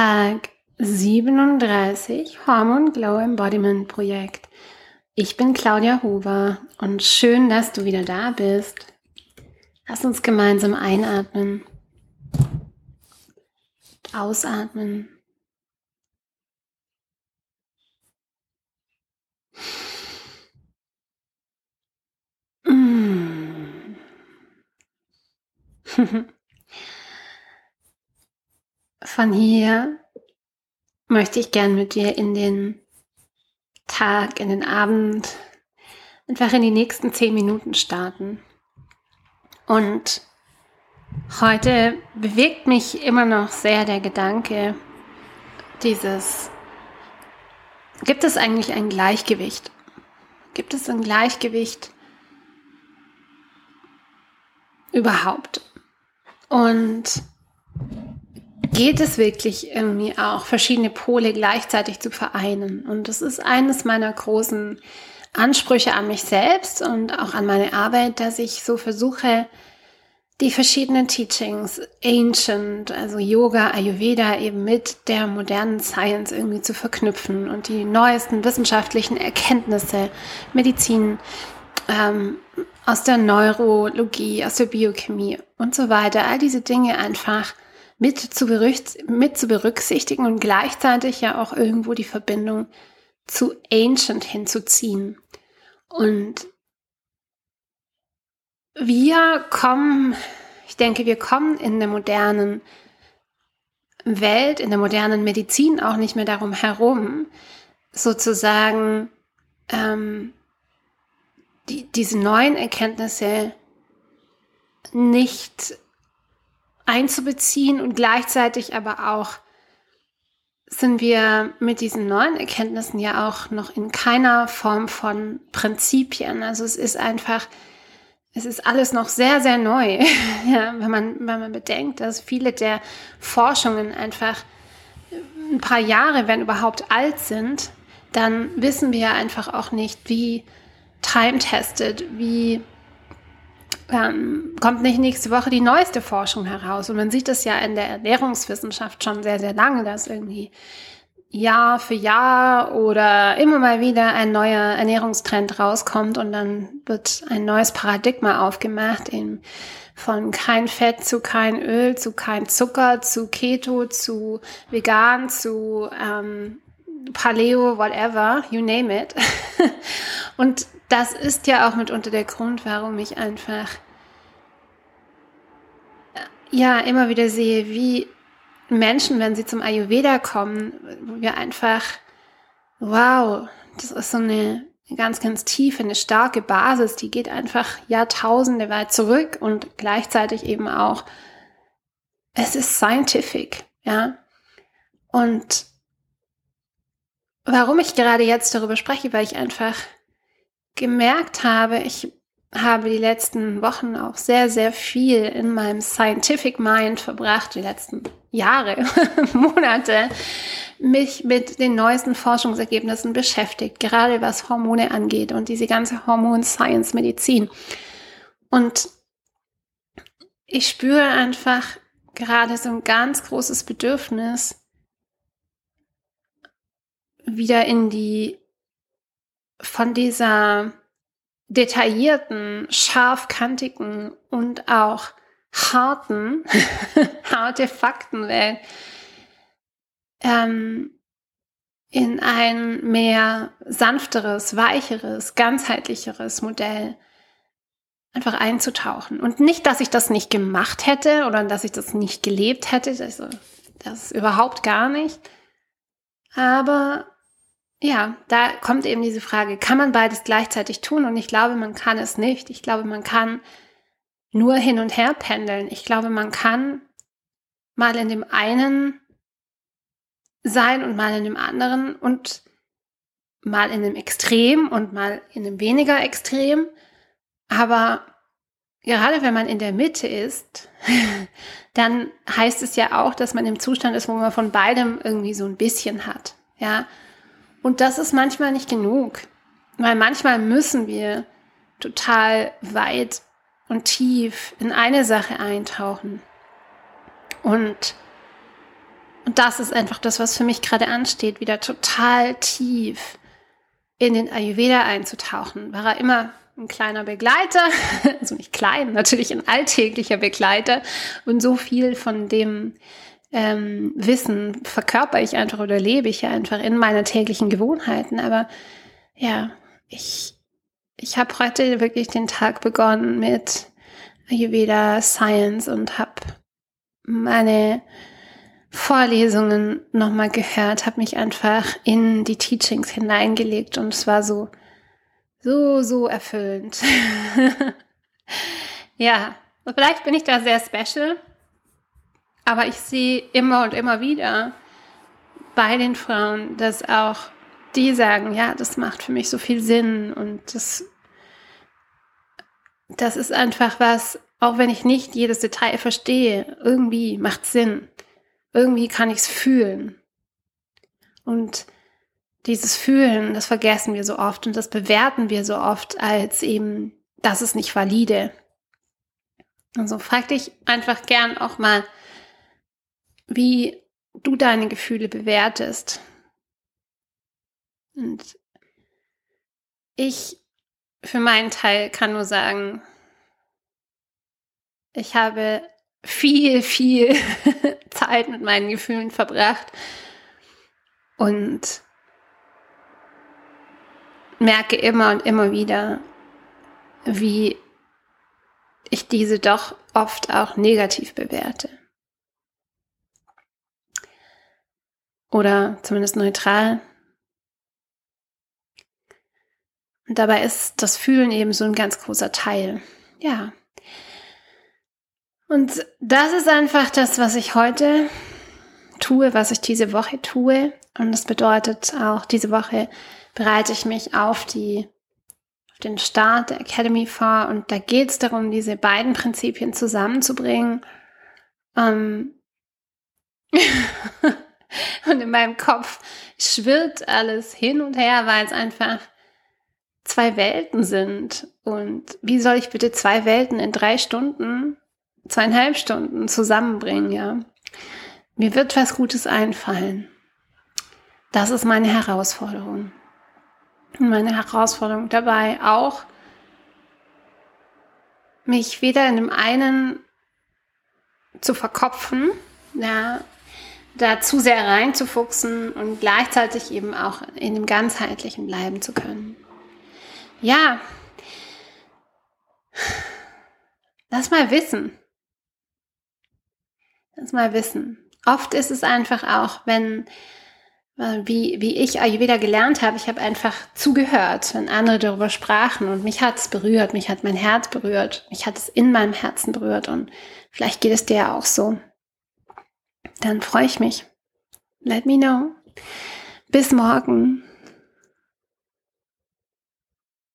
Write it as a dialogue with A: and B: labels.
A: Tag 37 Hormon Glow Embodiment Projekt. Ich bin Claudia Huber und schön, dass du wieder da bist. Lass uns gemeinsam einatmen. Ausatmen. Mm. Von hier möchte ich gern mit dir in den Tag, in den Abend, einfach in die nächsten zehn Minuten starten. Und heute bewegt mich immer noch sehr der Gedanke, dieses, gibt es eigentlich ein Gleichgewicht? Gibt es ein Gleichgewicht überhaupt? Und geht es wirklich irgendwie auch, verschiedene Pole gleichzeitig zu vereinen. Und das ist eines meiner großen Ansprüche an mich selbst und auch an meine Arbeit, dass ich so versuche, die verschiedenen Teachings, Ancient, also Yoga, Ayurveda eben mit der modernen Science irgendwie zu verknüpfen und die neuesten wissenschaftlichen Erkenntnisse, Medizin, ähm, aus der Neurologie, aus der Biochemie und so weiter, all diese Dinge einfach mit zu, mit zu berücksichtigen und gleichzeitig ja auch irgendwo die Verbindung zu Ancient hinzuziehen. Und wir kommen, ich denke, wir kommen in der modernen Welt, in der modernen Medizin auch nicht mehr darum herum, sozusagen ähm, die, diese neuen Erkenntnisse nicht einzubeziehen und gleichzeitig aber auch sind wir mit diesen neuen Erkenntnissen ja auch noch in keiner Form von Prinzipien. Also es ist einfach, es ist alles noch sehr, sehr neu, ja, wenn man, wenn man bedenkt, dass viele der Forschungen einfach ein paar Jahre, wenn überhaupt alt sind, dann wissen wir einfach auch nicht, wie time-tested, wie ähm, kommt nicht nächste Woche die neueste Forschung heraus. Und man sieht das ja in der Ernährungswissenschaft schon sehr, sehr lange, dass irgendwie Jahr für Jahr oder immer mal wieder ein neuer Ernährungstrend rauskommt und dann wird ein neues Paradigma aufgemacht in, von kein Fett zu kein Öl, zu kein Zucker, zu Keto, zu vegan, zu ähm, Paleo, whatever, you name it. und das ist ja auch mitunter der Grund, warum ich einfach ja immer wieder sehe, wie Menschen, wenn sie zum Ayurveda kommen, wo wir einfach, wow, das ist so eine ganz, ganz tiefe, eine starke Basis, die geht einfach Jahrtausende weit zurück und gleichzeitig eben auch, es ist scientific, ja. Und warum ich gerade jetzt darüber spreche, weil ich einfach gemerkt habe, ich habe die letzten Wochen auch sehr, sehr viel in meinem Scientific Mind verbracht, die letzten Jahre, Monate, mich mit den neuesten Forschungsergebnissen beschäftigt, gerade was Hormone angeht und diese ganze Hormon-Science-Medizin. Und ich spüre einfach gerade so ein ganz großes Bedürfnis, wieder in die von dieser detaillierten, scharfkantigen und auch harten, harte Faktenwelt ähm, in ein mehr sanfteres, weicheres, ganzheitlicheres Modell einfach einzutauchen. Und nicht, dass ich das nicht gemacht hätte oder dass ich das nicht gelebt hätte, also das überhaupt gar nicht. Aber ja, da kommt eben diese Frage, kann man beides gleichzeitig tun? Und ich glaube, man kann es nicht. Ich glaube, man kann nur hin und her pendeln. Ich glaube, man kann mal in dem einen sein und mal in dem anderen und mal in dem Extrem und mal in dem weniger Extrem. Aber gerade wenn man in der Mitte ist, dann heißt es ja auch, dass man im Zustand ist, wo man von beidem irgendwie so ein bisschen hat. Ja, und das ist manchmal nicht genug, weil manchmal müssen wir total weit und tief in eine Sache eintauchen. Und Und das ist einfach das, was für mich gerade ansteht, wieder total tief in den Ayurveda einzutauchen. War er immer ein kleiner Begleiter, also nicht klein, natürlich ein alltäglicher Begleiter. Und so viel von dem ähm, Wissen verkörper ich einfach oder lebe ich ja einfach in meinen täglichen Gewohnheiten. Aber ja, ich, ich habe heute wirklich den Tag begonnen mit Ayurveda Science und habe meine Vorlesungen nochmal gehört, habe mich einfach in die Teachings hineingelegt und es war so, so, so erfüllend. ja, vielleicht bin ich da sehr special, aber ich sehe immer und immer wieder bei den Frauen, dass auch die sagen, ja, das macht für mich so viel Sinn und das, das ist einfach was, auch wenn ich nicht jedes Detail verstehe, irgendwie macht Sinn irgendwie kann ich es fühlen. Und dieses Fühlen, das vergessen wir so oft und das bewerten wir so oft als eben, das ist nicht valide. Also frag dich einfach gern auch mal, wie du deine Gefühle bewertest. Und ich für meinen Teil kann nur sagen, ich habe viel, viel Zeit mit meinen Gefühlen verbracht und merke immer und immer wieder, wie ich diese doch oft auch negativ bewerte. Oder zumindest neutral. Und dabei ist das Fühlen eben so ein ganz großer Teil. Ja, und das ist einfach das, was ich heute tue, was ich diese Woche tue. Und das bedeutet auch, diese Woche bereite ich mich auf die den Start der Academy vor und da geht es darum, diese beiden Prinzipien zusammenzubringen. Ähm und in meinem Kopf schwirrt alles hin und her, weil es einfach zwei Welten sind. Und wie soll ich bitte zwei Welten in drei Stunden zweieinhalb Stunden zusammenbringen, ja. Mir wird was Gutes einfallen. Das ist meine Herausforderung. Und meine Herausforderung dabei auch, mich weder in dem einen zu verkopfen, ja, da zu sehr reinzufuchsen und gleichzeitig eben auch in dem ganzheitlichen bleiben zu können. Ja, lass mal wissen, das mal wissen. Oft ist es einfach auch, wenn, äh, wie, wie ich Ayurveda gelernt habe, ich habe einfach zugehört, wenn andere darüber sprachen und mich hat es berührt, mich hat mein Herz berührt, mich hat es in meinem Herzen berührt und vielleicht geht es dir auch so. Dann freue ich mich. Let me know. Bis morgen.